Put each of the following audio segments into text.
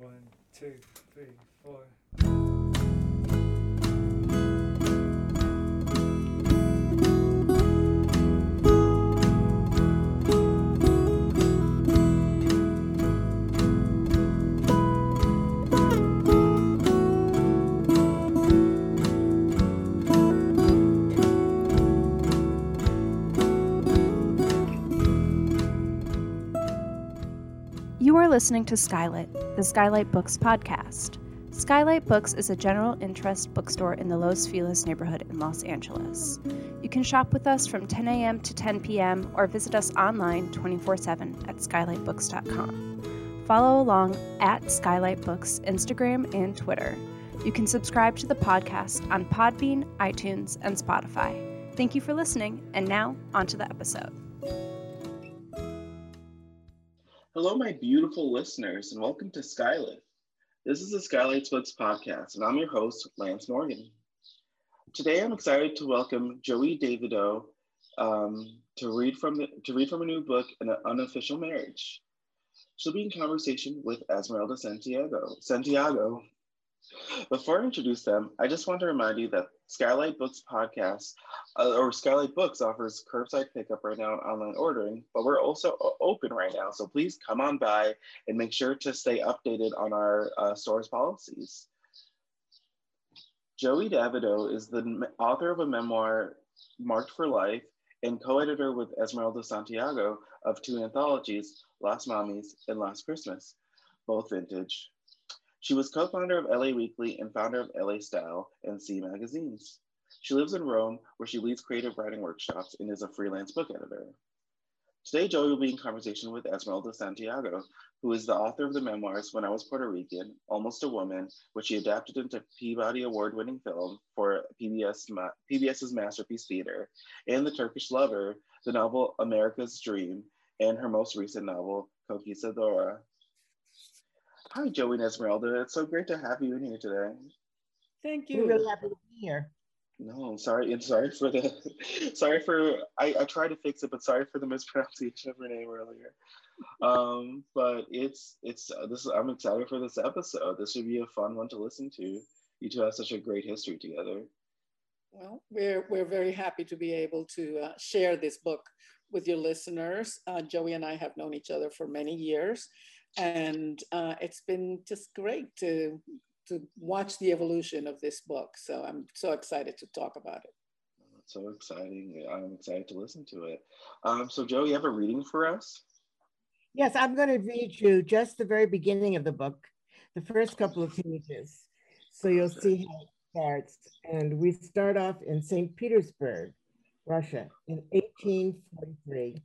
One, two, three, four. You are listening to Skylight, the Skylight Books podcast. Skylight Books is a general interest bookstore in the Los Feliz neighborhood in Los Angeles. You can shop with us from 10 a.m. to 10 p.m. or visit us online 24 7 at skylightbooks.com. Follow along at Skylight Books Instagram and Twitter. You can subscribe to the podcast on Podbean, iTunes, and Spotify. Thank you for listening, and now on to the episode. Hello, my beautiful listeners, and welcome to Skylight. This is the Skylights Books podcast, and I'm your host, Lance Morgan. Today, I'm excited to welcome Joie Davidow um, to read from the, to read from a new book, An Unofficial Marriage. She'll be in conversation with Esmeralda Santiago. Santiago. Before I introduce them, I just want to remind you that Skylight Books podcast uh, or Skylight Books offers curbside pickup right now and online ordering, but we're also open right now. So please come on by and make sure to stay updated on our uh, store's policies. Joie Davidow is the author of a memoir, Marked for Life, and co-editor with Esmeralda Santiago of two anthologies, Las Mamis and Las Christmas, both vintage. She was co-founder of LA Weekly and founder of LA Style and Sí magazines. She lives in Rome, where she leads creative writing workshops and is a freelance book editor. Today, Joie will be in conversation with Esmeralda Santiago, who is the author of the memoirs When I Was Puerto Rican, Almost a Woman, which she adapted into Peabody Award-winning film for PBS, PBS's Masterpiece Theater, and The Turkish Lover, the novel America's Dream, and her most recent novel, Conquistadora. Hi, Joie and Esmeralda. It's so great to have you in here today. Thank We're you. really happy to be here. No, I'm sorry. And sorry for the, sorry for, I, I tried to fix it, but sorry for the mispronunciation of her name earlier. Um, but it's, it's, uh, this, I'm excited for this episode. This should be a fun one to listen to. You two have such a great history together. Well, we're, we're very happy to be able to uh, share this book with your listeners. Uh, Joie and I have known each other for many years, and uh, it's been just great to, to watch the evolution of this book. So I'm so excited to talk about it. It's so exciting. I'm excited to listen to it. Um, so Joe, you have a reading for us? Yes, I'm going to read you just the very beginning of the book, the first couple of pages. So you'll see how it starts. And we start off in St. Petersburg, Russia, in 1843.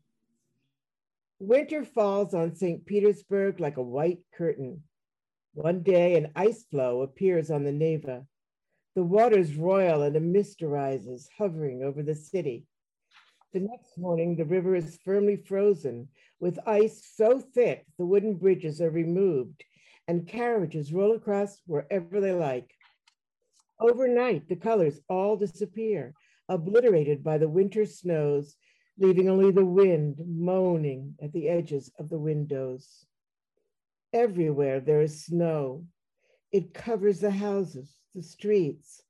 Winter falls on St. Petersburg like a white curtain. One day, an ice floe appears on the Neva. The waters roil and a mist arises, hovering over the city. The next morning, the river is firmly frozen with ice so thick the wooden bridges are removed and carriages roll across wherever they like. Overnight, the colors all disappear, obliterated by the winter snows, leaving only the wind moaning at the edges of the windows. Everywhere there is snow. It covers the houses, the streets.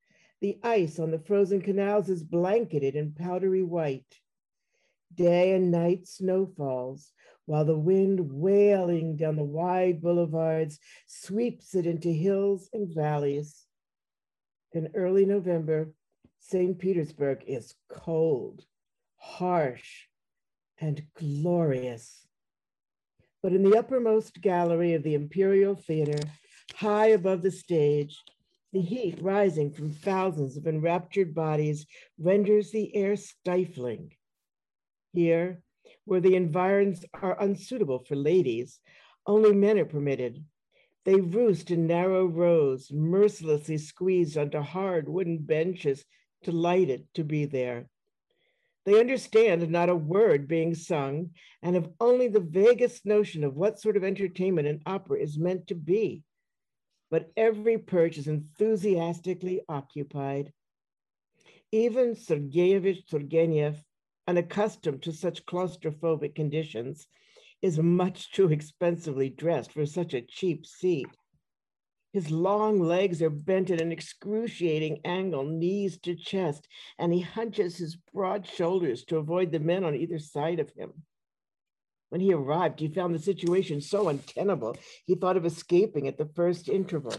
The ice on the frozen canals is blanketed in powdery white. Day and night snow falls, while the wind wailing down the wide boulevards sweeps it into hills and valleys. In early November, St. Petersburg is cold, harsh, and glorious. But in the uppermost gallery of the Imperial Theater, high above the stage, the heat rising from thousands of enraptured bodies renders the air stifling. Here, where the environs are unsuitable for ladies, only men are permitted. They roost in narrow rows, mercilessly squeezed onto hard wooden benches, delighted to be there. They understand not a word being sung and have only the vaguest notion of what sort of entertainment an opera is meant to be. But every perch is enthusiastically occupied. Ivan Sergeyevich Turgenev, unaccustomed to such claustrophobic conditions, is much too expensively dressed for such a cheap seat. His long legs are bent at an excruciating angle, knees to chest, and he hunches his broad shoulders to avoid the men on either side of him. When he arrived, he found the situation so untenable, he thought of escaping at the first interval.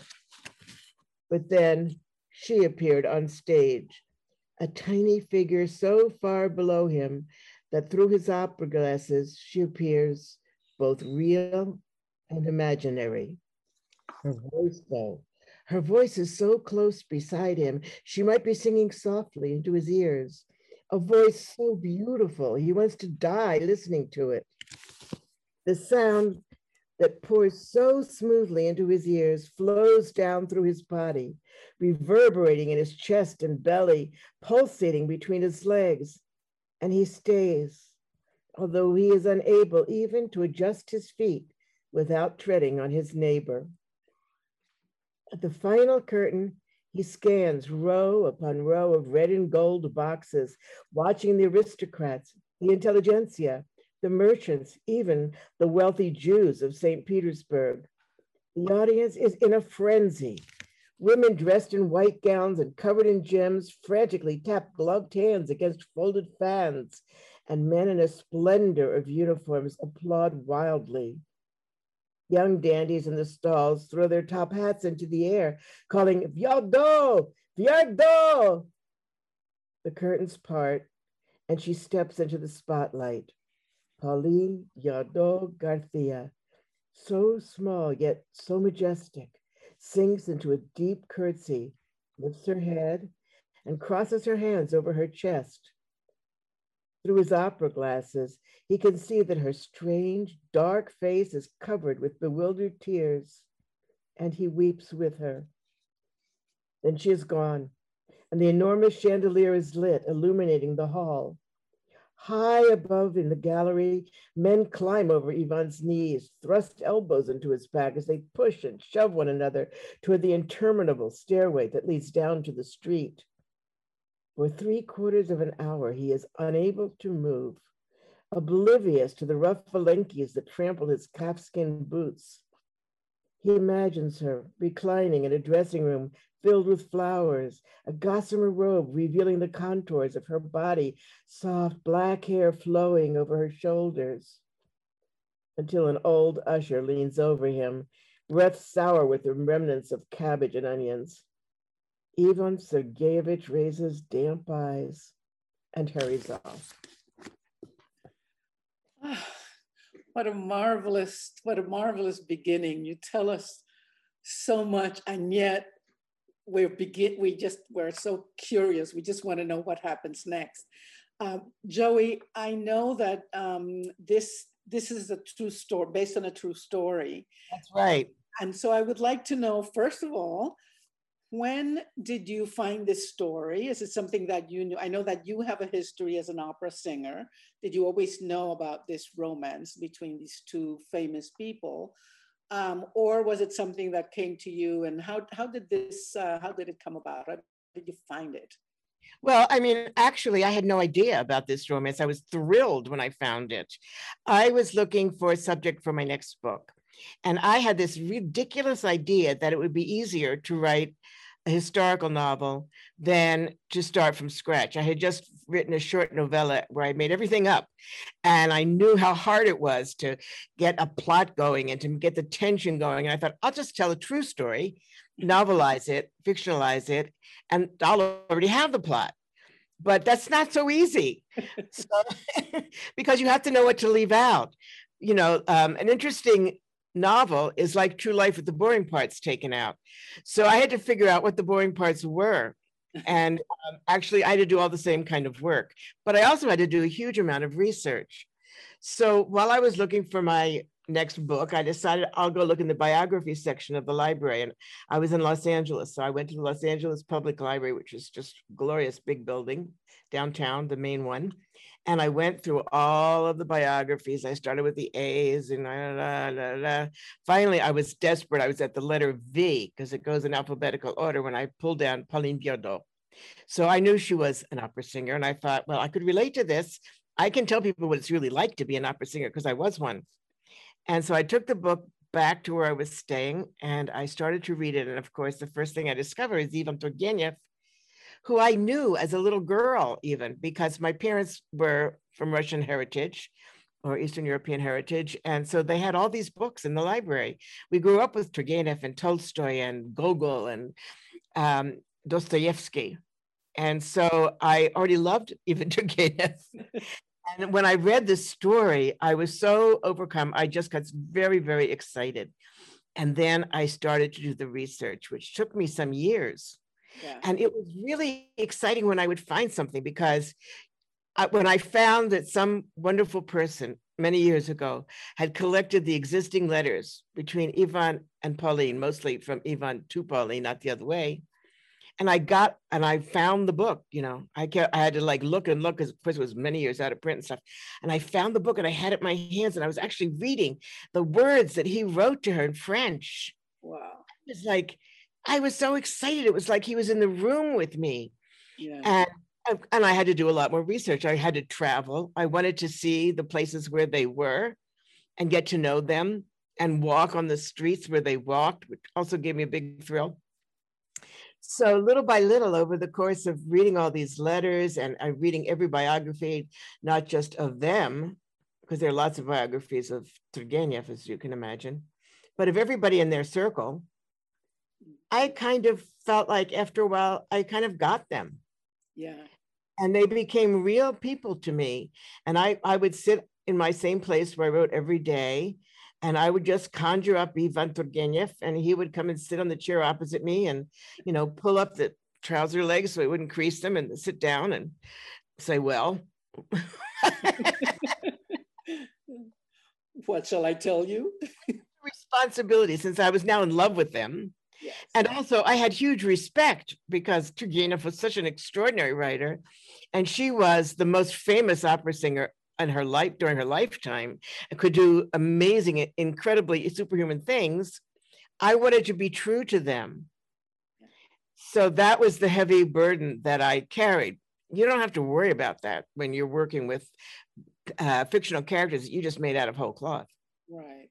But then she appeared on stage, a tiny figure so far below him that through his opera glasses she appears both real and imaginary. Her voice, though, her voice is so close beside him, she might be singing softly into his ears. A voice so beautiful, he wants to die listening to it. The sound that pours so smoothly into his ears flows down through his body, reverberating in his chest and belly, pulsating between his legs. And he stays, although he is unable even to adjust his feet without treading on his neighbor. At the final curtain, he scans row upon row of red and gold boxes, watching the aristocrats, the intelligentsia, the merchants, even the wealthy Jews of St. Petersburg. The audience is in a frenzy. Women dressed in white gowns and covered in gems frantically tap gloved hands against folded fans, and men in a splendor of uniforms applaud wildly. Young dandies in the stalls throw their top hats into the air, calling Viardot, Viardot. The curtains part, and she steps into the spotlight. Pauline Viardot Garcia, so small yet so majestic, sinks into a deep curtsy, lifts her head, and crosses her hands over her chest. Through his opera glasses, he can see that her strange, dark face is covered with bewildered tears, and he weeps with her. Then she is gone, and the enormous chandelier is lit, illuminating the hall. High above in the gallery, men climb over Ivan's knees, thrust elbows into his back as they push and shove one another toward the interminable stairway that leads down to the street. For three quarters of an hour, he is unable to move, oblivious to the rough phalanges that trample his calfskin boots. He imagines her reclining in a dressing room filled with flowers, a gossamer robe revealing the contours of her body, soft black hair flowing over her shoulders. Until an old usher leans over him, breath sour with the remnants of cabbage and onions. Ivan Sergeyevich raises damp eyes and hurries off. what a marvelous, what a marvelous beginning. You tell us so much, and yet we're begin, we just, we're so curious. We just want to know what happens next. Um, Joie, I know that um, this this is a true story, based on a true story. That's right. And so I would like to know, first of all, when did you find this story? Is it something that you knew? I know that you have a history as an opera singer. Did you always know about this romance between these two famous people? Um, or was it something that came to you and how, how did this, uh, how did it come about? How did you find it? Well, I mean, actually, I had no idea about this romance. I was thrilled when I found it. I was looking for a subject for my next book. And I had this ridiculous idea that it would be easier to write a historical novel than to start from scratch. I had just written a short novella where I made everything up. And I knew how hard it was to get a plot going and to get the tension going. And I thought, I'll just tell a true story, novelize it, fictionalize it, and I'll already have the plot. But that's not so easy. so, because you have to know what to leave out. You know, um, an interesting novel is like true life with the boring parts taken out. So I had to figure out what the boring parts were. And um, actually, I had to do all the same kind of work, but I also had to do a huge amount of research. So while I was looking for my next book, I decided I'll go look in the biography section of the library. And I was in Los Angeles. So I went to the Los Angeles Public Library, which is just glorious big building downtown, the main one and I went through all of the biographies. I started with the A's and finally I was desperate. I was at the letter V because it goes in alphabetical order when I pulled down Pauline Viardot. So I knew she was an opera singer and I thought, well, I could relate to this. I can tell people what it's really like to be an opera singer because I was one. And so I took the book back to where I was staying and I started to read it. And of course, the first thing I discovered is Ivan Turgenev, who I knew as a little girl, even because my parents were from Russian heritage or Eastern European heritage. And so they had all these books in the library. We grew up with Turgenev and Tolstoy and Gogol and um, Dostoevsky. And so I already loved Ivan Turgenev. and when I read this story, I was so overcome. I just got very, very excited. And then I started to do the research, which took me some years. Yeah. And it was really exciting when I would find something because I, when I found that some wonderful person many years ago had collected the existing letters between Ivan and Pauline, mostly from Ivan to Pauline, not the other way, and I got and I found the book. You know, I kept, I had to like look and look because of course it was many years out of print and stuff. And I found the book and I had it in my hands and I was actually reading the words that he wrote to her in French. Wow! It's like I was so excited. It was like he was in the room with me. Yeah. And and I had to do a lot more research. I had to travel. I wanted to see the places where they were and get to know them and walk on the streets where they walked, which also gave me a big thrill. So little by little, over the course of reading all these letters and uh, reading every biography, not just of them, because there are lots of biographies of Turgenev, as you can imagine, but of everybody in their circle, I kind of felt like after a while, I kind of got them. Yeah. And they became real people to me. And I, I would sit in my same place where I wrote every day and I would just conjure up Ivan Turgenev, and he would come and sit on the chair opposite me, and you know, pull up the trouser legs so he wouldn't crease them, and sit down and say, "Well." what shall I tell you? Responsibility, since I was now in love with them. Yes. And also, I had huge respect because Turgenev was such an extraordinary writer, and she was the most famous opera singer in her life during her lifetime could do amazing, incredibly superhuman things. I wanted to be true to them. So that was the heavy burden that I carried. You don't have to worry about that when you're working with uh, fictional characters that you just made out of whole cloth. Right.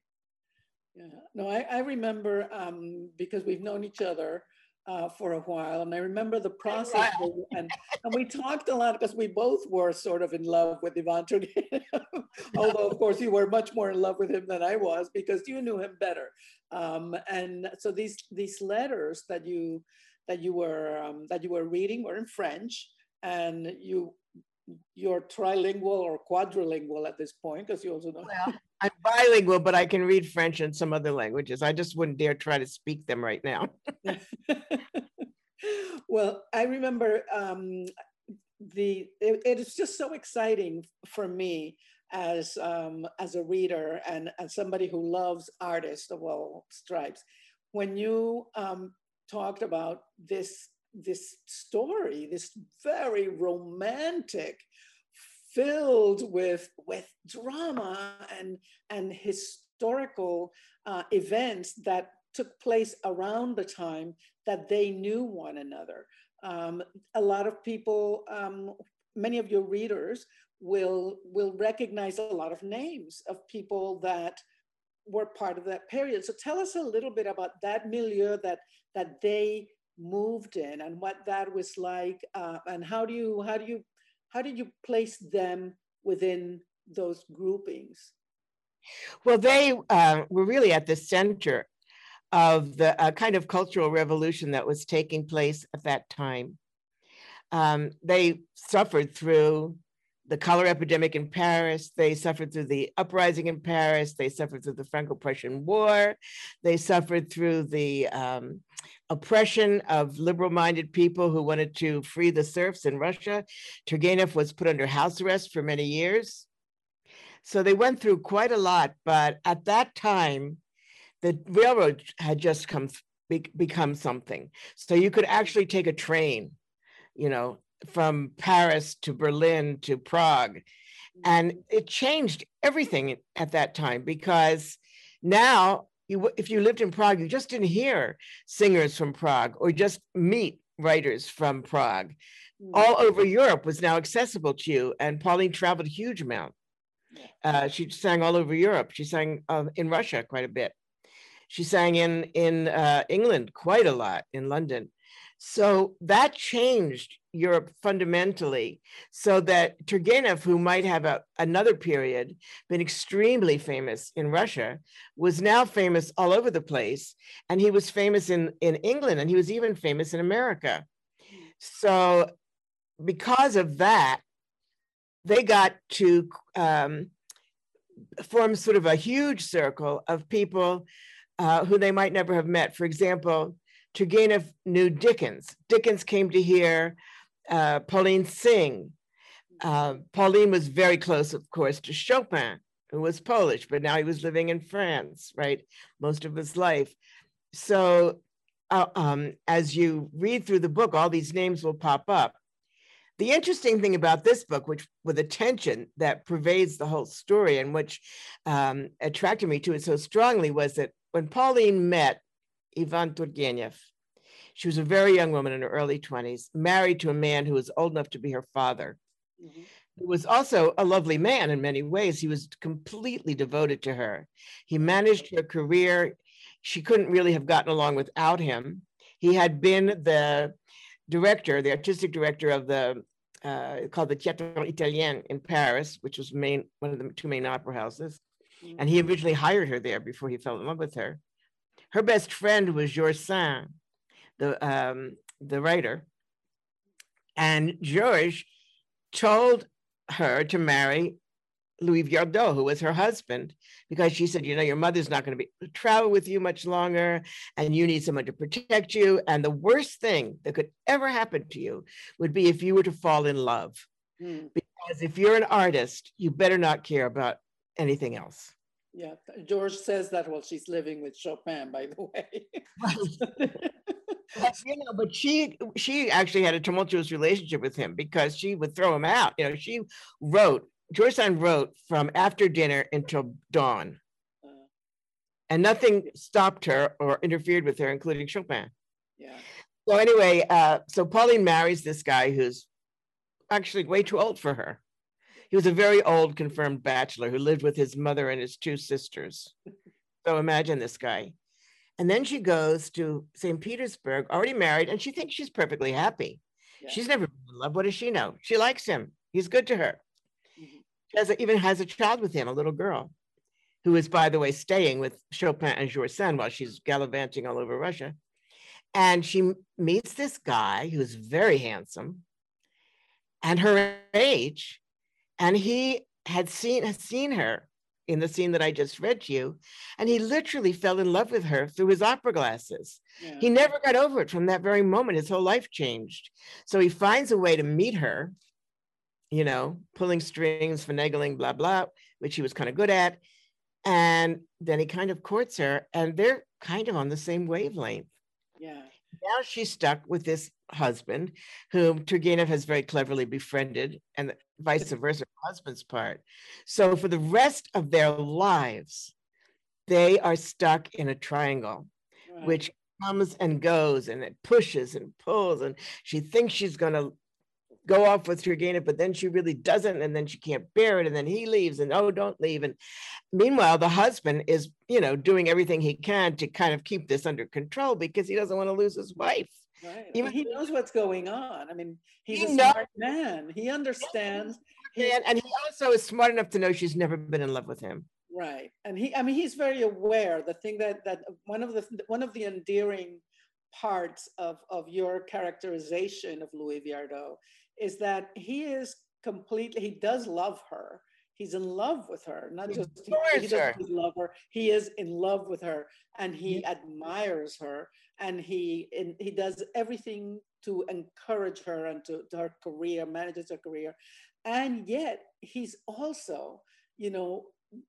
Yeah. No, I, I remember um, because we've known each other uh, for a while. And I remember the process, and, and we talked a lot because we both were sort of in love with Ivan Turgenev. Although, of course, you were much more in love with him than I was because you knew him better. Um, and so these these letters that you that you were um, that you were reading were in French, and you you're trilingual or quadrilingual at this point because you also know. Well, I'm bilingual, but I can read French and some other languages. I just wouldn't dare try to speak them right now. well, I remember um, the it, it is just so exciting for me as um, as a reader and as somebody who loves artists of all stripes. When you um, talked about this this story, this very romantic filled with with drama and and historical uh, events that took place around the time that they knew one another. Um, a lot of people, um, many of your readers will will recognize a lot of names of people that were part of that period. So tell us a little bit about that milieu that that they moved in and what that was like, uh, and how do you how do you how did you place them within those groupings? Well, they uh, were really at the center of the uh, kind of cultural revolution that was taking place at that time. Um, they suffered through the cholera epidemic in Paris. They suffered through the uprising in Paris. They suffered through the Franco-Prussian War. They suffered through the um, oppression of liberal-minded people who wanted to free the serfs in Russia. Turgenev was put under house arrest for many years. So they went through quite a lot, but at that time, the railroad had just come become something. So you could actually take a train, you know, from Paris to Berlin to Prague. And it changed everything at that time because now you, if you lived in Prague, you just didn't hear singers from Prague or just meet writers from Prague. Mm. All over Europe was now accessible to you. And Pauline traveled a huge amount. Uh, she sang all over Europe. She sang uh, in Russia quite a bit. She sang in in uh, England quite a lot in London. So that changed Europe fundamentally, so that Turgenev, who might have a, another period been extremely famous in Russia, was now famous all over the place. And he was famous in, in England, and he was even famous in America. So, because of that, they got to um, form sort of a huge circle of people uh, who they might never have met. For example, Turgenev knew Dickens. Dickens came to hear uh, Pauline sing. Uh, Pauline was very close, of course, to Chopin, who was Polish, but now he was living in France, right, most of his life. So uh, um, as you read through the book, all these names will pop up. The interesting thing about this book, which with a tension that pervades the whole story and which um, attracted me to it so strongly, was that when Pauline met Ivan Turgenev, she was a very young woman in her early 20s, married to a man who was old enough to be her father. Mm-hmm. He was also a lovely man in many ways. He was completely devoted to her. He managed her career. She couldn't really have gotten along without him. He had been the director, the artistic director of the uh, called the Théâtre Italien in Paris, which was main one of the two main opera houses. Mm-hmm. And he originally hired her there before he fell in love with her. Her best friend was George Sand, the um, the writer, and Georges told her to marry Louis Viardot, who was her husband, because she said, you know, your mother's not going to be travel with you much longer, and you need someone to protect you. And the worst thing that could ever happen to you would be if you were to fall in love. Mm. Because if you're an artist, you better not care about anything else. Yeah, George says that while she's living with Chopin, by the way. but, you know, but she she actually had a tumultuous relationship with him because she would throw him out. You know, she wrote George Sand wrote from after dinner until dawn. Uh, and nothing stopped her or interfered with her, including Chopin. Yeah. So anyway, uh, so Pauline marries this guy who's actually way too old for her. He was a very old confirmed bachelor who lived with his mother and his two sisters. so imagine this guy. And then she goes to St. Petersburg, already married, and she thinks she's perfectly happy. Yeah. She's never been in love. What does she know? She likes him. He's good to her she has a, even has a child with him, a little girl, who is, by the way, staying with Chopin and Sand while she's gallivanting all over Russia. And she meets this guy who's very handsome and her age. And he had seen, had seen her in the scene that I just read to you. And he literally fell in love with her through his opera glasses. Yeah. He never got over it from that very moment. His whole life changed. So he finds a way to meet her you know, pulling strings, finagling, blah, blah, which he was kind of good at. And then he kind of courts her, and they're kind of on the same wavelength. Yeah. Now she's stuck with this husband, whom Turgenev has very cleverly befriended, and vice versa, husband's part. So for the rest of their lives, they are stuck in a triangle, right. which comes and goes and it pushes and pulls and she thinks she's going to go off with Turgenev, but then she really doesn't, and then she can't bear it, and then he leaves, and oh, don't leave. And meanwhile, the husband is, you know, doing everything he can to kind of keep this under control because he doesn't want to lose his wife. Right. Even he knows what's going on. I mean, he's he a knows. smart man. He understands. And, and he also is smart enough to know she's never been in love with him. Right. And he, I mean, he's very aware. The thing that that one of the one of the endearing parts of of your characterization of Louis Viardot is that he is completely, he does love her. He's in love with her, not just he, he doesn't love her. He is in love with her, and he yeah. admires her, and he and he does everything to encourage her and to, to her career, manages her career, and yet he's also, you know,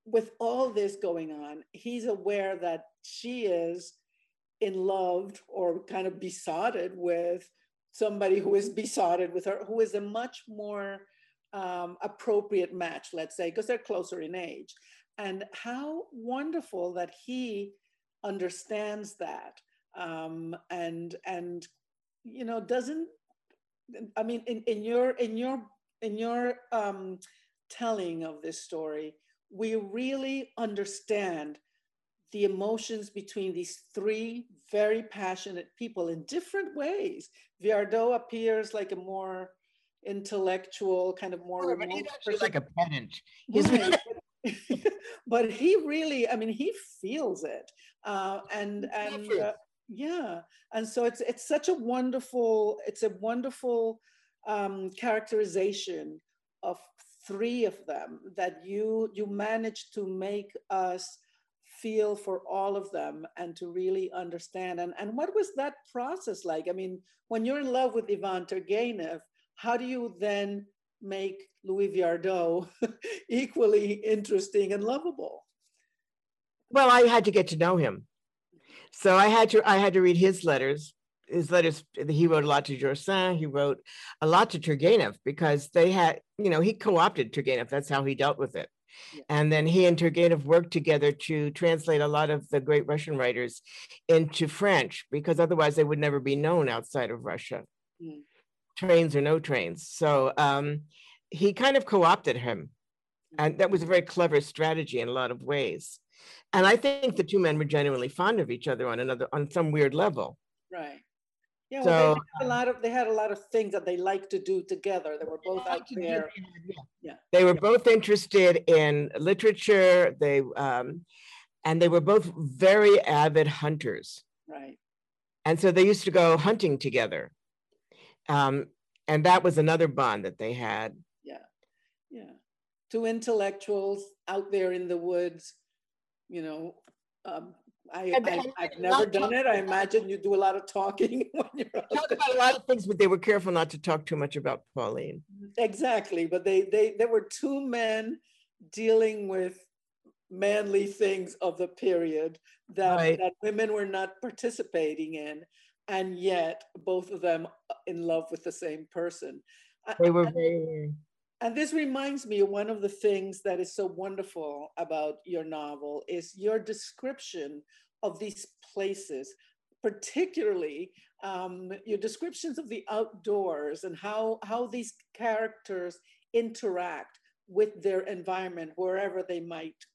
with all this going on, he's aware that she is in love or kind of besotted with somebody who is besotted with her, who is a much more um, appropriate match, let's say, because they're closer in age. And how wonderful that he understands that um, and and you know doesn't I mean in, in your in your in your um, telling of this story, we really understand the emotions between these three very passionate people in different ways. Viardot appears like a more intellectual, kind of more. But he's actually like a pedant. But he really, I mean, he feels it, uh, and and uh, yeah, and so it's it's such a wonderful, it's a wonderful um, characterization of three of them that you you managed to make us feel for all of them and to really understand. And, and what was that process like? I mean, when you're in love with Ivan Turgenev, how do you then make Louis Viardot equally interesting and lovable? Well, I had to get to know him. So I had to I had to read his letters. His letters, he wrote a lot to Sand, he wrote a lot to Turgenev because they had, you know, he co-opted Turgenev. That's how he dealt with it. And then he and Turgenev worked together to translate a lot of the great Russian writers into French because otherwise they would never be known outside of Russia, mm. trains or no trains. So um, he kind of co opted him. And that was a very clever strategy in a lot of ways. And I think the two men were genuinely fond of each other on another, on some weird level. Right. Yeah, well, so, they had a lot of they had a lot of things that they liked to do together. They were both out there. yeah. yeah. They were both interested in literature. They um, and they were both very avid hunters. Right. And so they used to go hunting together. Um, and that was another bond that they had. Yeah. Yeah. Two intellectuals out there in the woods, you know, um, I, I, have never done it. I imagine you do a lot of talking when you're talk about a lot of things, but they were careful not to talk too much about Pauline. Exactly, but they they there were two men dealing with manly things of the period that right. that women were not participating in, and yet both of them uh, in love with the same person. They were very and this reminds me of one of the things that is so wonderful about your novel is your description of these places, particularly um, your descriptions of the outdoors and how, how these characters interact with their environment wherever they might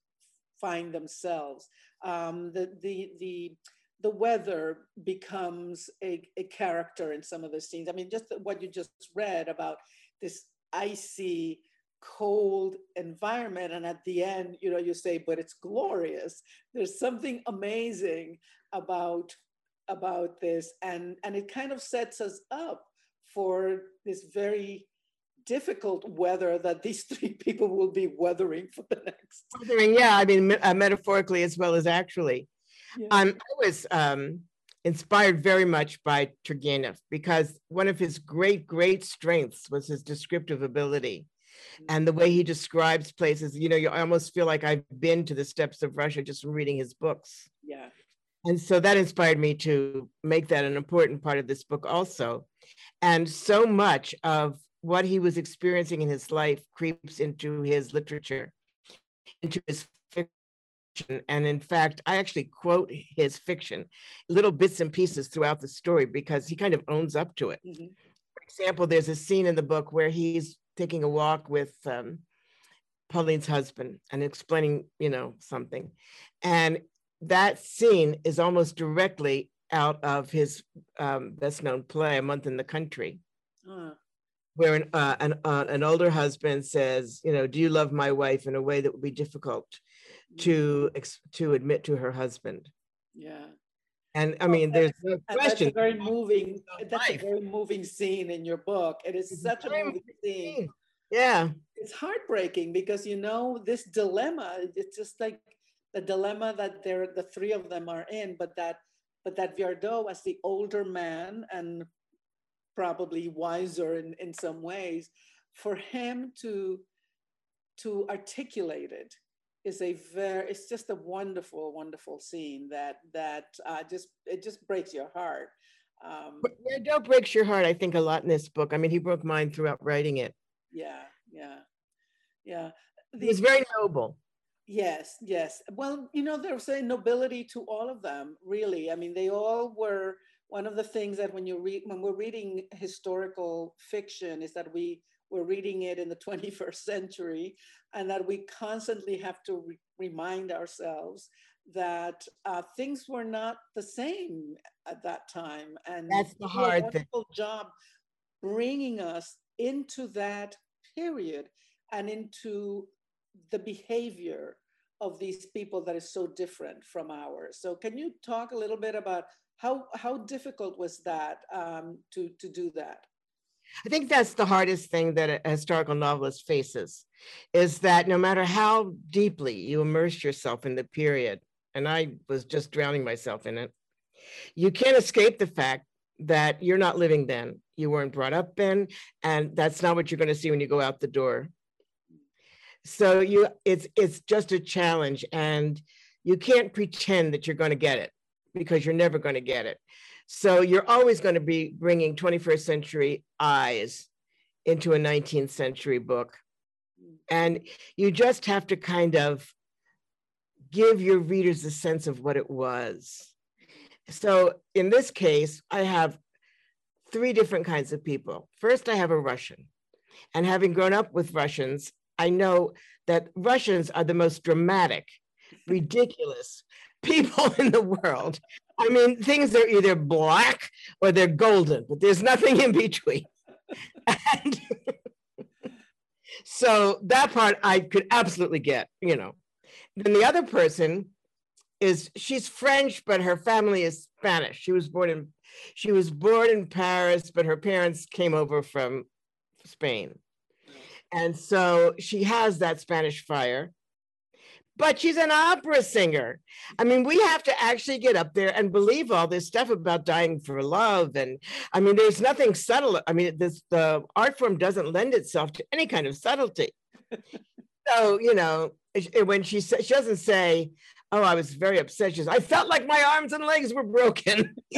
find themselves. Um, the, the, the, the weather becomes a, a character in some of the scenes. I mean, just what you just read about this icy, cold environment. And at the end, you know, you say, but it's glorious. There's something amazing about about this and and it kind of sets us up for this very difficult weather that these three people will be weathering for the next weathering yeah i mean uh, metaphorically as well as actually yeah. um, i was um, inspired very much by Turgenev because one of his great, great strengths was his descriptive ability mm-hmm. and the way he describes places. You know, you almost feel like I've been to the steppes of Russia just from reading his books. Yeah. And so that inspired me to make that an important part of this book also. And so much of what he was experiencing in his life creeps into his literature, into his and in fact, I actually quote his fiction, little bits and pieces throughout the story because he kind of owns up to it. Mm-hmm. For example, there's a scene in the book where he's taking a walk with um, Pauline's husband and explaining, you know, something. And that scene is almost directly out of his um, best known play, A Month in the Country. Uh. Where an, uh, an, uh, an older husband says, you know, do you love my wife in a way that would be difficult to mm. to admit to her husband. Yeah. And I mean, there's no question. That's a very moving. That's a very moving scene in your book. It is it's such a moving scene. scene. Yeah. It's heartbreaking because you know this dilemma. It's just like the dilemma that they're the three of them are in, but that but that Viardot as the older man and probably wiser in, in some ways, for him to to articulate it is a very it's just a wonderful wonderful scene that that uh, just it just breaks your heart um. Yeah don't breaks your heart i think a lot in this book. I mean he broke mine throughout writing it. Yeah yeah yeah. The, he's very noble. Yes yes. Well you know there's a nobility to all of them really. I mean they all were one of the things that when you read when we're reading historical fiction is that we we're reading it in the 21st century, and that we constantly have to re- remind ourselves that uh, things were not the same at that time. And that's the hard thing. job bringing us into that period and into the behavior of these people that is so different from ours. So can you talk a little bit about how how difficult was that um, to to do that? I think that's the hardest thing that a historical novelist faces is that no matter how deeply you immerse yourself in the period, and I was just drowning myself in it, you can't escape the fact that you're not living then. You weren't brought up then, and that's not what you're going to see when you go out the door. So you it's it's just a challenge and you can't pretend that you're going to get it because you're never going to get it. So you're always going to be bringing 21st century eyes into a 19th century book. And you just have to kind of give your readers a sense of what it was. So in this case, I have three different kinds of people. First, I have a Russian. And having grown up with Russians, I know that Russians are the most dramatic, ridiculous people in the world. I mean, things are either black or they're golden, but there's nothing in between. And so that part I could absolutely get, you know. Then the other person is she's French, but her family is Spanish. She was born in she was born in Paris, but her parents came over from Spain. And so she has that Spanish fire, but she's an opera singer. I mean, we have to actually get up there and believe all this stuff about dying for love. And I mean, there's nothing subtle. I mean, this the art form doesn't lend itself to any kind of subtlety. so, you know, when she says she doesn't say, Oh, I was very upset. She says, I felt like my arms and legs were broken.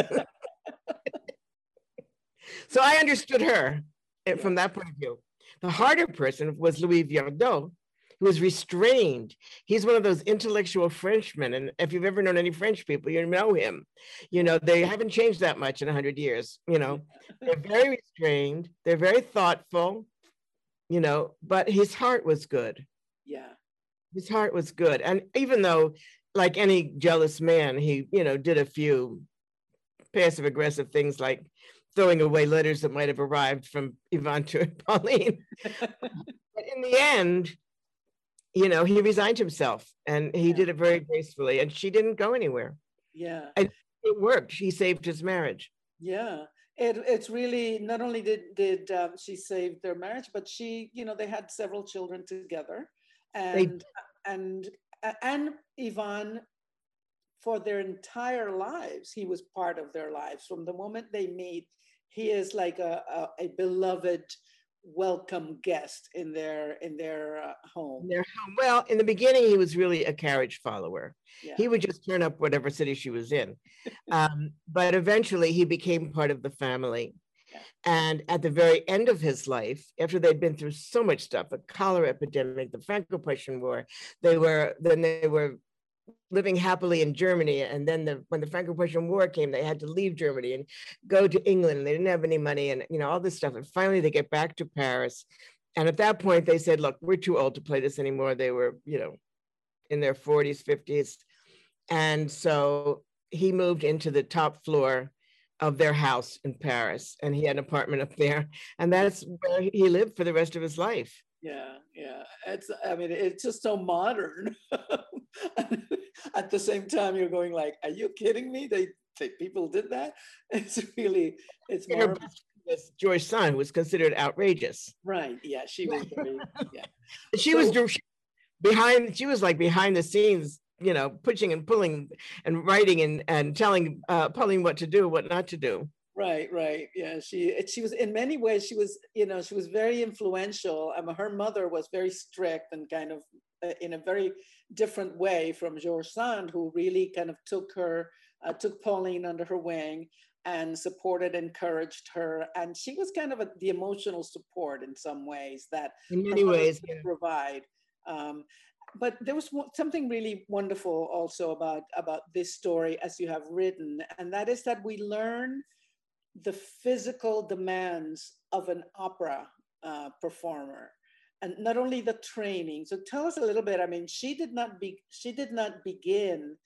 so I understood her eh, from that point of view. The harder person was Louis Viardot, who was restrained. He's one of those intellectual Frenchmen. And if you've ever known any French people, you know him. You know, they haven't changed that much in 100 years. You know, they're very restrained, they're very thoughtful, you know, but his heart was good. Yeah. His heart was good. And even though, like any jealous man, he, you know, did a few passive aggressive things like throwing away letters that might have arrived from Ivan to Pauline. but in the end, you know, he resigned himself and he yeah. did it very gracefully, and she didn't go anywhere. Yeah. And it worked. She saved his marriage. Yeah. It, it's really not only did did um, she save their marriage, but she, you know, they had several children together, and they, and and Ivan for their entire lives. He was part of their lives from the moment they meet. He is like a, a, a beloved, welcome guest in their in their uh, home. Their home. Well, in the beginning, he was really a carriage follower. Yeah. He would just turn up whatever city she was in, um, but eventually he became part of the family. And at the very end of his life, after they'd been through so much stuff, a cholera epidemic, the Franco-Prussian War, they were then they were living happily in Germany. And then the, when the Franco-Prussian War came, they had to leave Germany and go to England. And they didn't have any money and you know all this stuff. And finally, they get back to Paris. And at that point, they said, "Look, we're too old to play this anymore." They were, you know, in their 40s, 50s, and so he moved into the top floor of their house in Paris, and he had an apartment up there, and that's where he lived for the rest of his life yeah yeah. It's i mean it's just so modern. At the same time you're going like are you kidding me? They, they people did that? It's really it's more George Sand was considered outrageous. Right yeah she was very, yeah. She so, was behind she was like behind the scenes you know pushing and pulling and writing and and telling uh Pauline what to do what not to do Right, right. Yeah, she she was in many ways she was you know she was very influential. I mean, her mother was very strict and kind of uh, in a very different way from George Sand, who really kind of took her uh, took Pauline under her wing and supported, encouraged her, and she was kind of a, the emotional support in some ways that in many ways yeah. provide. Um, but there was something really wonderful also about about this story as you have written, and that is that we learn the physical demands of an opera uh, performer and not only the training so tell us a little bit i mean she did not be she did not begin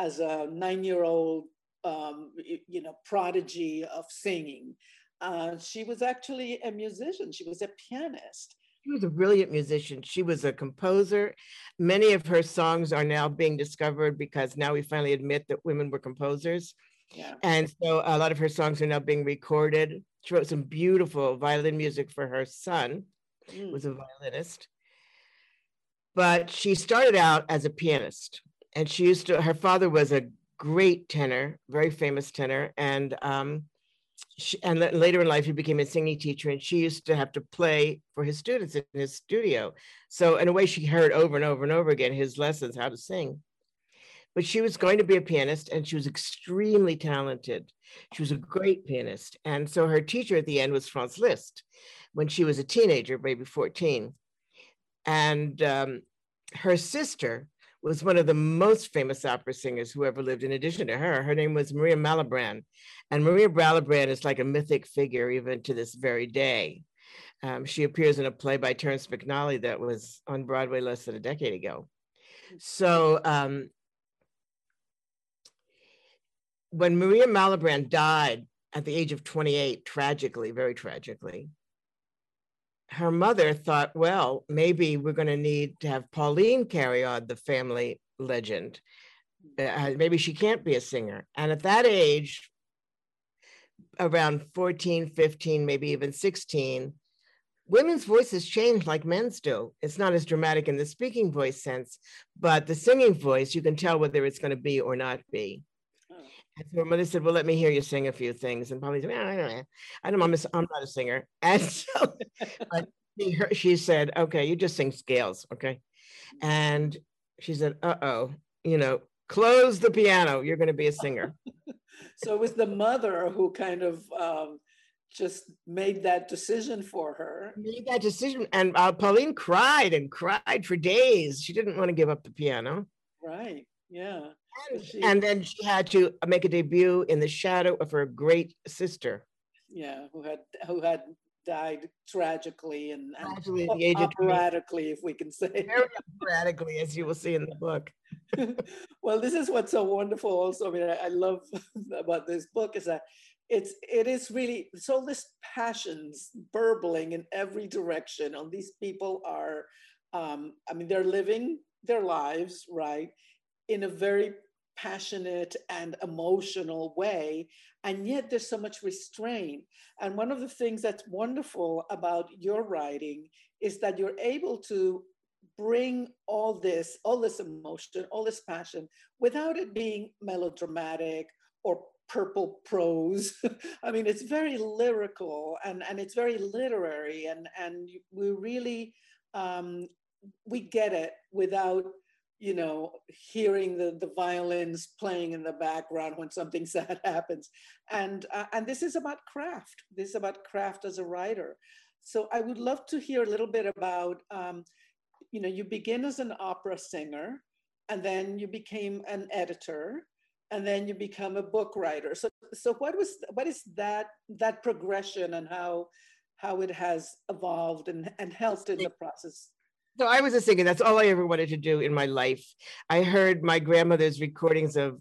as a nine-year-old, um, you know, prodigy of singing. Uh, she was actually a musician. She was a pianist. She was a brilliant musician. She was a composer. Many of her songs are now being discovered because now we finally admit that women were composers. Yeah. And so a lot of her songs are now being recorded. She wrote some beautiful violin music for her son, mm. was a violinist. But she started out as a pianist, and she used to. Her father was a great tenor, very famous tenor, and um, she, and later in life he became a singing teacher, and she used to have to play for his students in his studio. So in a way, she heard over and over and over again his lessons how to sing but she was going to be a pianist and she was extremely talented. She was a great pianist. And so her teacher at the end was Franz Liszt when she was a teenager, maybe 14. And um, her sister was one of the most famous opera singers who ever lived in addition to her. Her name was Maria Malibran. And Maria Malibran is like a mythic figure even to this very day. Um, she appears in a play by Terrence McNally that was on Broadway less than a decade ago. So um, when Maria Malibran died at the age of 28, tragically, very tragically, her mother thought, well, maybe we're going to need to have Pauline carry on the family legend. Uh, maybe she can't be a singer. And at that age, around 14, 15, maybe even 16, women's voices change like men's do. It's not as dramatic in the speaking voice sense, but the singing voice, you can tell whether it's going to be or not be. So her mother said, Well, let me hear you sing a few things. And Polly said, I don't know. I don't, I'm, a, I'm not a singer. And so she, she said, Okay, you just sing scales. Okay. And she said, Uh oh, you know, close the piano. You're going to be a singer. so it was the mother who kind of um, just made that decision for her. Made that decision. And uh, Pauline cried and cried for days. She didn't want to give up the piano. Right. Yeah. And, she, and then she had to make a debut in the shadow of her great sister. Yeah, who had who had died tragically and, and tragically at the age operatically, if we can say. Very operatically, as you will see in the book. well, this is what's so wonderful. Also, I mean, I, I love about this book is that it's it is really so this passions burbling in every direction. And these people are, um, I mean, they're living their lives right in a very passionate and emotional way. And yet there's so much restraint. And one of the things that's wonderful about your writing is that you're able to bring all this, all this emotion, all this passion without it being melodramatic or purple prose. I mean, it's very lyrical and, and it's very literary and, and we really, um, we get it without you know, hearing the, the violins playing in the background when something sad happens. And, uh, and this is about craft. This is about craft as a writer. So I would love to hear a little bit about, um, you know, you begin as an opera singer, and then you became an editor, and then you become a book writer. So, so what was what is that that progression and how how it has evolved and, and helped in the process? So I was a singer. That's all I ever wanted to do in my life. I heard my grandmother's recordings of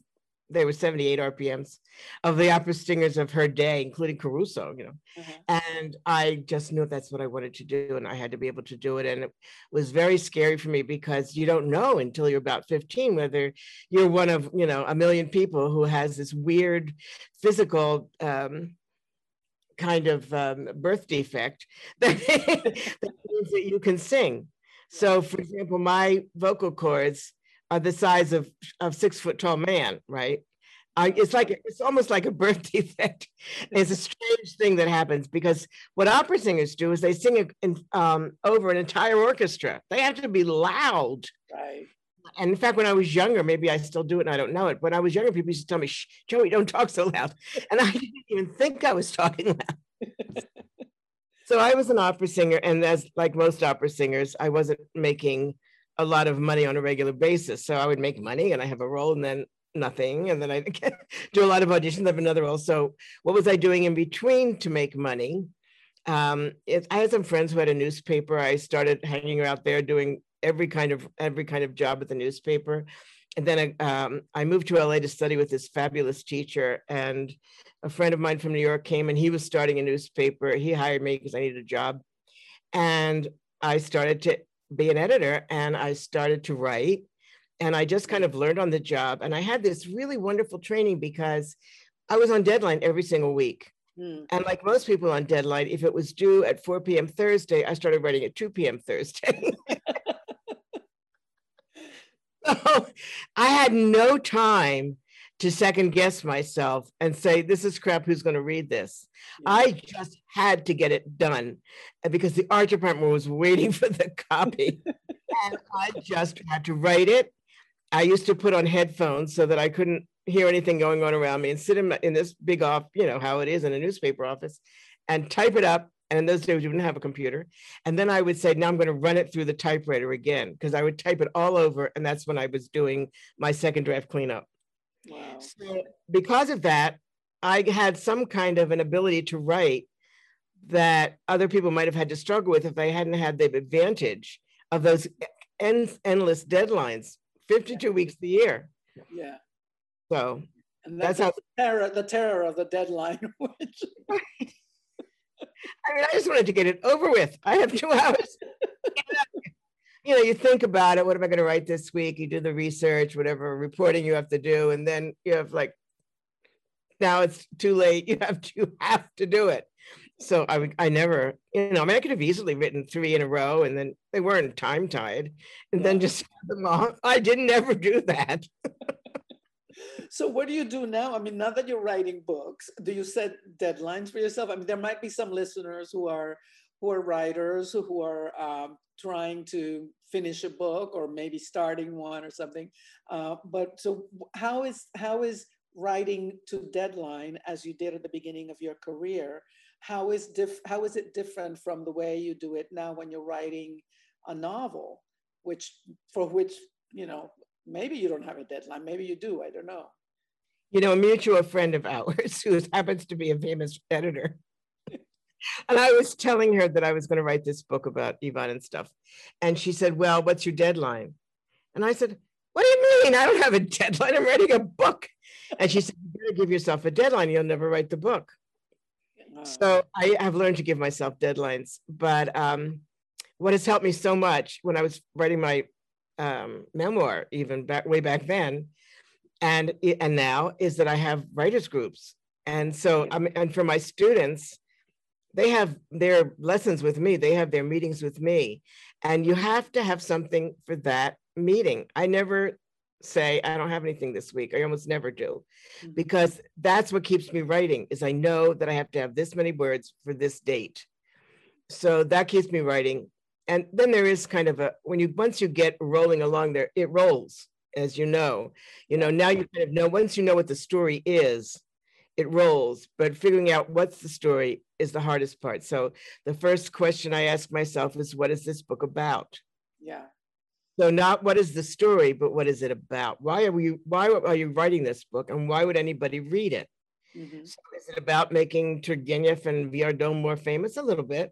there were 78 RPMs of the opera singers of her day, including Caruso, you know. Mm-hmm. And I just knew that's what I wanted to do, and I had to be able to do it. And it was very scary for me because you don't know until you're about 15 whether you're one of, you know, a million people who has this weird physical um, kind of um, birth defect that, that means that you can sing. So, for example, my vocal cords are the size of of six foot tall man, right? Uh, it's like it's almost like a birth defect. It's a strange thing that happens because what opera singers do is they sing in, um, over an entire orchestra. They have to be loud. Right. And in fact, when I was younger, maybe I still do it and I don't know it. When I was younger, people used to tell me, Shh, "Joie, don't talk so loud," and I didn't even think I was talking loud. So I was an opera singer, and as like most opera singers, I wasn't making a lot of money on a regular basis. So I would make money, and I have a role, and then nothing, and then I do a lot of auditions. Have another role. So what was I doing in between to make money? Um, it, I had some friends who had a newspaper. I started hanging out there doing every kind of every kind of job at the newspaper and then um, I moved to LA to study with this fabulous teacher. And a friend of mine from New York came and he was starting a newspaper. He hired me because I needed a job. And I started to be an editor and I started to write. And I just kind of learned on the job. And I had this really wonderful training because I was on deadline every single week. Mm. And like most people on deadline, if it was due at 4 p.m. Thursday, I started writing at 2 p.m. Thursday. so I had no time to second guess myself and say, this is crap, who's going to read this? I just had to get it done uh, because the art department was waiting for the copy. and I just had to write it. I used to put on headphones so that I couldn't hear anything going on around me and sit in, in this big off, you know, how it is in a newspaper office and type it up. And in those days, we didn't have a computer. And then I would say, now I'm going to run it through the typewriter again, because I would type it all over. And that's when I was doing my second draft cleanup. Wow. So because of that, I had some kind of an ability to write that other people might have had to struggle with if they hadn't had the advantage of those end, endless deadlines, 52 yeah. weeks a year. Yeah. So and that's, that's how the terror, the terror of the deadline. Which... I mean, I just wanted to get it over with. I have two hours. you know, you think about it. What am I going to write this week? You do the research, whatever reporting you have to do, and then you have like, now it's too late. You have to have to do it. So I would, I never, you know, I mean, I could have easily written three in a row, and then they weren't time tied, and yeah. then just them all. I didn't ever do that so what do you do now? I mean, now that you're writing books, do you set deadlines for yourself? I mean, there might be some listeners who are who are writers who are um, trying to finish a book or maybe starting one or something. Uh, but so how is how is writing to deadline as you did at the beginning of your career? How is diff- how is it different from the way you do it now when you're writing a novel, which for which you know maybe you don't have a deadline, maybe you do, I don't know. You know, a mutual friend of ours who happens to be a famous editor. and I was telling her that I was going to write this book about Ivan and stuff. And she said, Well, what's your deadline? And I said, What do you mean? I don't have a deadline. I'm writing a book. And she said, You better give yourself a deadline. You'll never write the book. So I have learned to give myself deadlines. But um, what has helped me so much when I was writing my um, memoir, even back way back then, and and now is that I have writers groups, and so I mean, and for my students, they have their lessons with me, they have their meetings with me, and you have to have something for that meeting. I never say I don't have anything this week. I almost never do, mm-hmm. because that's what keeps me writing. Is I know that I have to have this many words for this date, so that keeps me writing and then there is kind of a when you once you get rolling along there it rolls as you know. You know now you kind of know once you know what the story is it rolls. But figuring out what's the story is the hardest part. So the first question i ask myself is what is this book about? Yeah. So not what is the story but what is it about? Why are you why are you writing this book and why would anybody read it? Mm-hmm. so is it about making turgenev and viardot more famous? A little bit.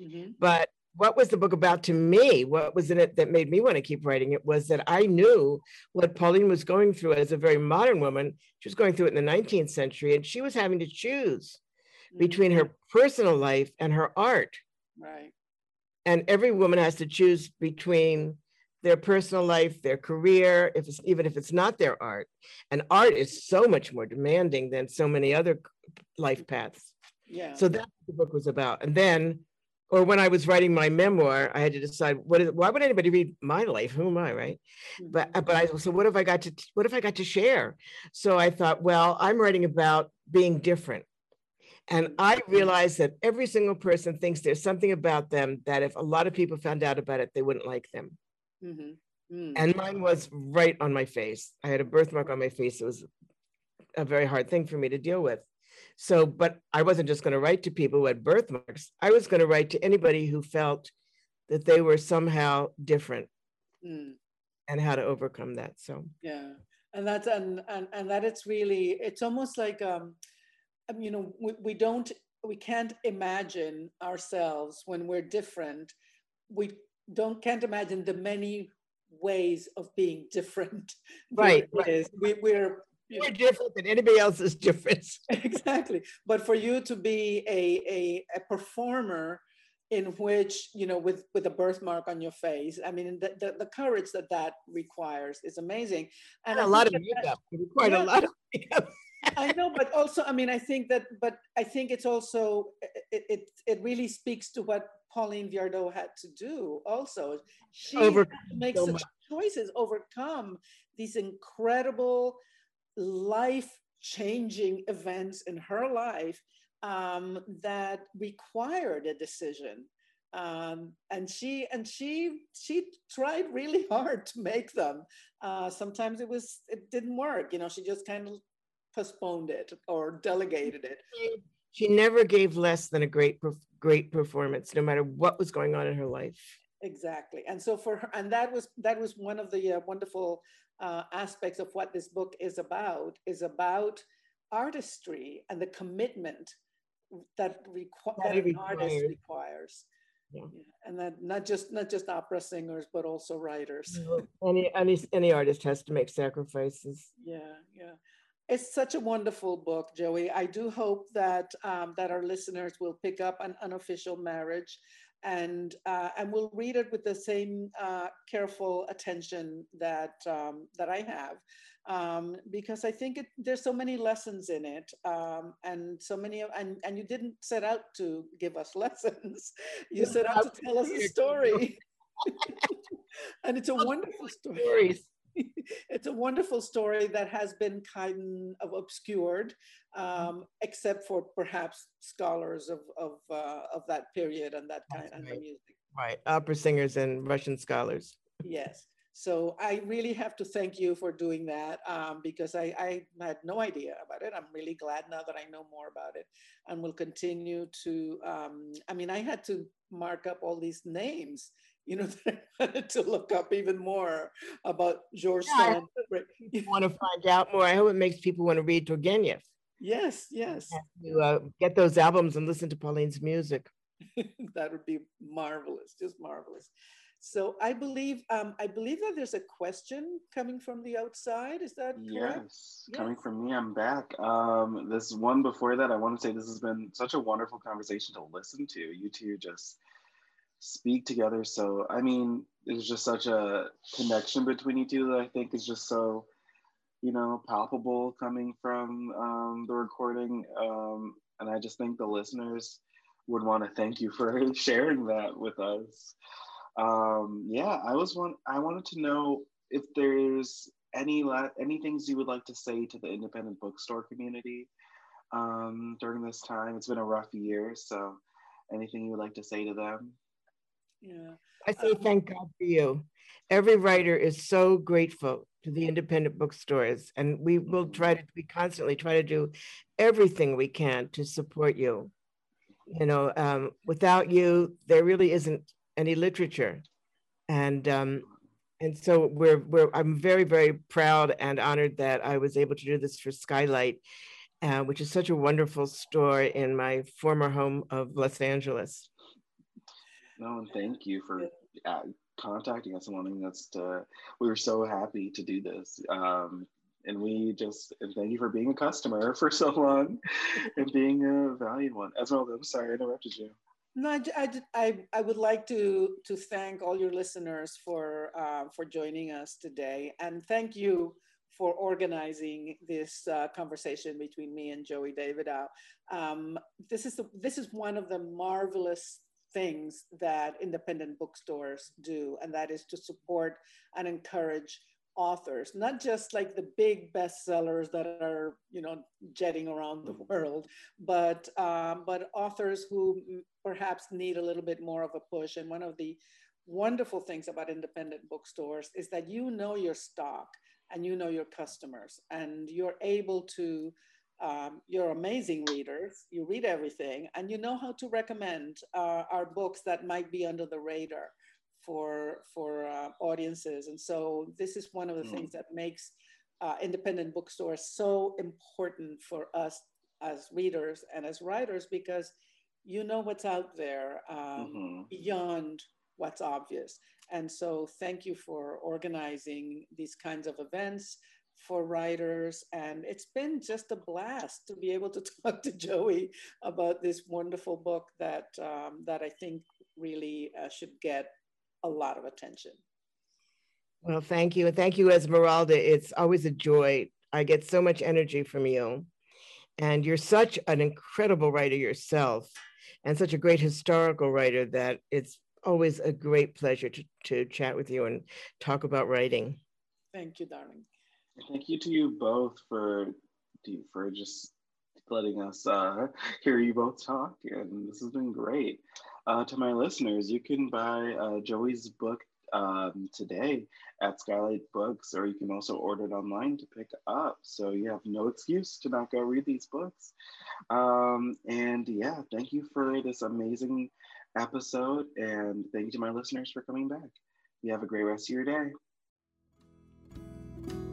Mm-hmm. but what was the book about to me? What was in it that made me want to keep writing it was that I knew what Pauline was going through as a very modern woman. She was going through it in the 19th century, and she was having to choose mm-hmm. between her personal life and her art. Right. And every woman has to choose between their personal life, their career, if it's, even if it's not their art. And art is so much more demanding than so many other life paths. Yeah. So that's what the book was about. And then or when I was writing my memoir, I had to decide what is why would anybody read my life? Who am I, right? But mm-hmm. but I so what if I got to what if I got to share? So I thought, well, I'm writing about being different. And I mm-hmm. realized that every single person thinks there's something about them that if a lot of people found out about it, they wouldn't like them. Mm-hmm. Mm-hmm. And mine was right on my face. I had a birthmark on my face. It was a very hard thing for me to deal with. So, but I wasn't just going to write to people who had birthmarks. I was going to write to anybody who felt that they were somehow different mm. and how to overcome that. So, yeah. And that's, and, and, and that it's really, it's almost like, um, um, you know, we, we don't, we can't imagine ourselves when we're different. We don't, can't imagine the many ways of being different. Right. right. We, we're you are different than anybody else's difference. exactly. But for you to be a, a, a performer in which, you know, with, with a birthmark on your face, I mean, the, the, the courage that that requires is amazing. And, and a lot of makeup, quite yeah, a lot of makeup. I know, but also, I mean, I think that, but I think it's also, it, it, it really speaks to what Pauline Viardot had to do also. She Over- had to make so such choices, overcome these incredible life changing events in her life um, that required a decision. Um, and she and she she tried really hard to make them. Uh, sometimes it was it didn't work. You know, she just kind of postponed it or delegated it. She never gave less than a great great performance, no matter what was going on in her life. Exactly, and so for her, and that was that was one of the uh, wonderful uh, aspects of what this book is about. Is about artistry and the commitment that, requ- that, that an artist requires. Yeah. yeah. and that not just not just opera singers but also writers any any any artist has to make sacrifices yeah yeah it's such a wonderful book Joie i do hope that um, that our listeners will pick up an unofficial marriage and uh, and we'll read it with the same uh, careful attention that um, that I have, um, because I think it, there's so many lessons in it, um, and so many of, and and you didn't set out to give us lessons, you set out to tell us a story, and it's a wonderful story it's a wonderful story that has been kind of obscured, um, except for perhaps scholars of of, uh, of that period and that kind of music. Right, opera singers and Russian scholars. Yes. So I really have to thank you for doing that um, because I, I, had no idea about it. I'm really glad now that I know more about it and will continue to. Um, I mean, I had to mark up all these names you know, to look up even more about George yeah, You want to find out more. I hope it makes people want to read Turgenev. Yes, yes. To uh, get those albums and listen to Pauline's music. that would be marvelous, just marvelous. So I believe um, I believe that there's a question coming from the outside. Is that correct? Yes, yes. coming from me. I'm back. Um, this one before that, I want to say this has been such a wonderful conversation to listen to. You two just speak together. So, I mean, there's just such a connection between you two that I think is just so, you know, palpable coming from um, the recording. Um, and I just think the listeners would want to thank you for sharing that with us. Um, yeah, I was one. I wanted to know if there's any la- any things you would like to say to the independent bookstore community um, during this time. It's been a rough year, so anything you would like to say to them? Yeah. I say um, thank God for you. Every writer is so grateful to the independent bookstores, and we will try to we constantly try to do everything we can to support you. You know, um, without you, there really isn't any literature, and um, and so we're we're I'm very very proud and honored that I was able to do this for Skylight, uh, which is such a wonderful store in my former home of Los Angeles. No, and thank you for uh, contacting us and wanting us to. We were so happy to do this. Um, and we just and thank you for being a customer for so long and being a valued one. Esmeralda, I'm sorry I interrupted you. No, I, I, I, would like to to thank all your listeners for uh, for joining us today, and thank you for organizing this uh, conversation between me and Joie Davidow. Um, this is the, this is one of the marvelous things that independent bookstores do, and that is to support and encourage authors, not just like the big bestsellers that are, you know, jetting around the world, but um, but authors who perhaps need a little bit more of a push. And one of the wonderful things about independent bookstores is that you know your stock and you know your customers, and you're able to um, you're amazing readers. You read everything, and you know how to recommend uh, our books that might be under the radar for for uh, audiences. And so this is one of the mm. things that makes uh, independent bookstores so important for us as readers and as writers because you know what's out there um, mm-hmm. beyond what's obvious. And so thank you for organizing these kinds of events for writers. And it's been just a blast to be able to talk to Joie about this wonderful book that, um, that I think really uh, should get a lot of attention. Well, thank you. And thank you, Esmeralda. It's always a joy. I get so much energy from you. And you're such an incredible writer yourself and such a great historical writer that it's always a great pleasure to, to chat with you and talk about writing. Thank you, darling. Thank you to you both for for just letting us uh, hear you both talk, and this has been great. Uh, to my listeners, you can buy uh, Joie's book um, today at Skylight Books, or you can also order it online to pick up. So you have no excuse to not go read these books. Um, and yeah, thank you for this amazing episode, and thank you to my listeners for coming back. You have a great rest of your day.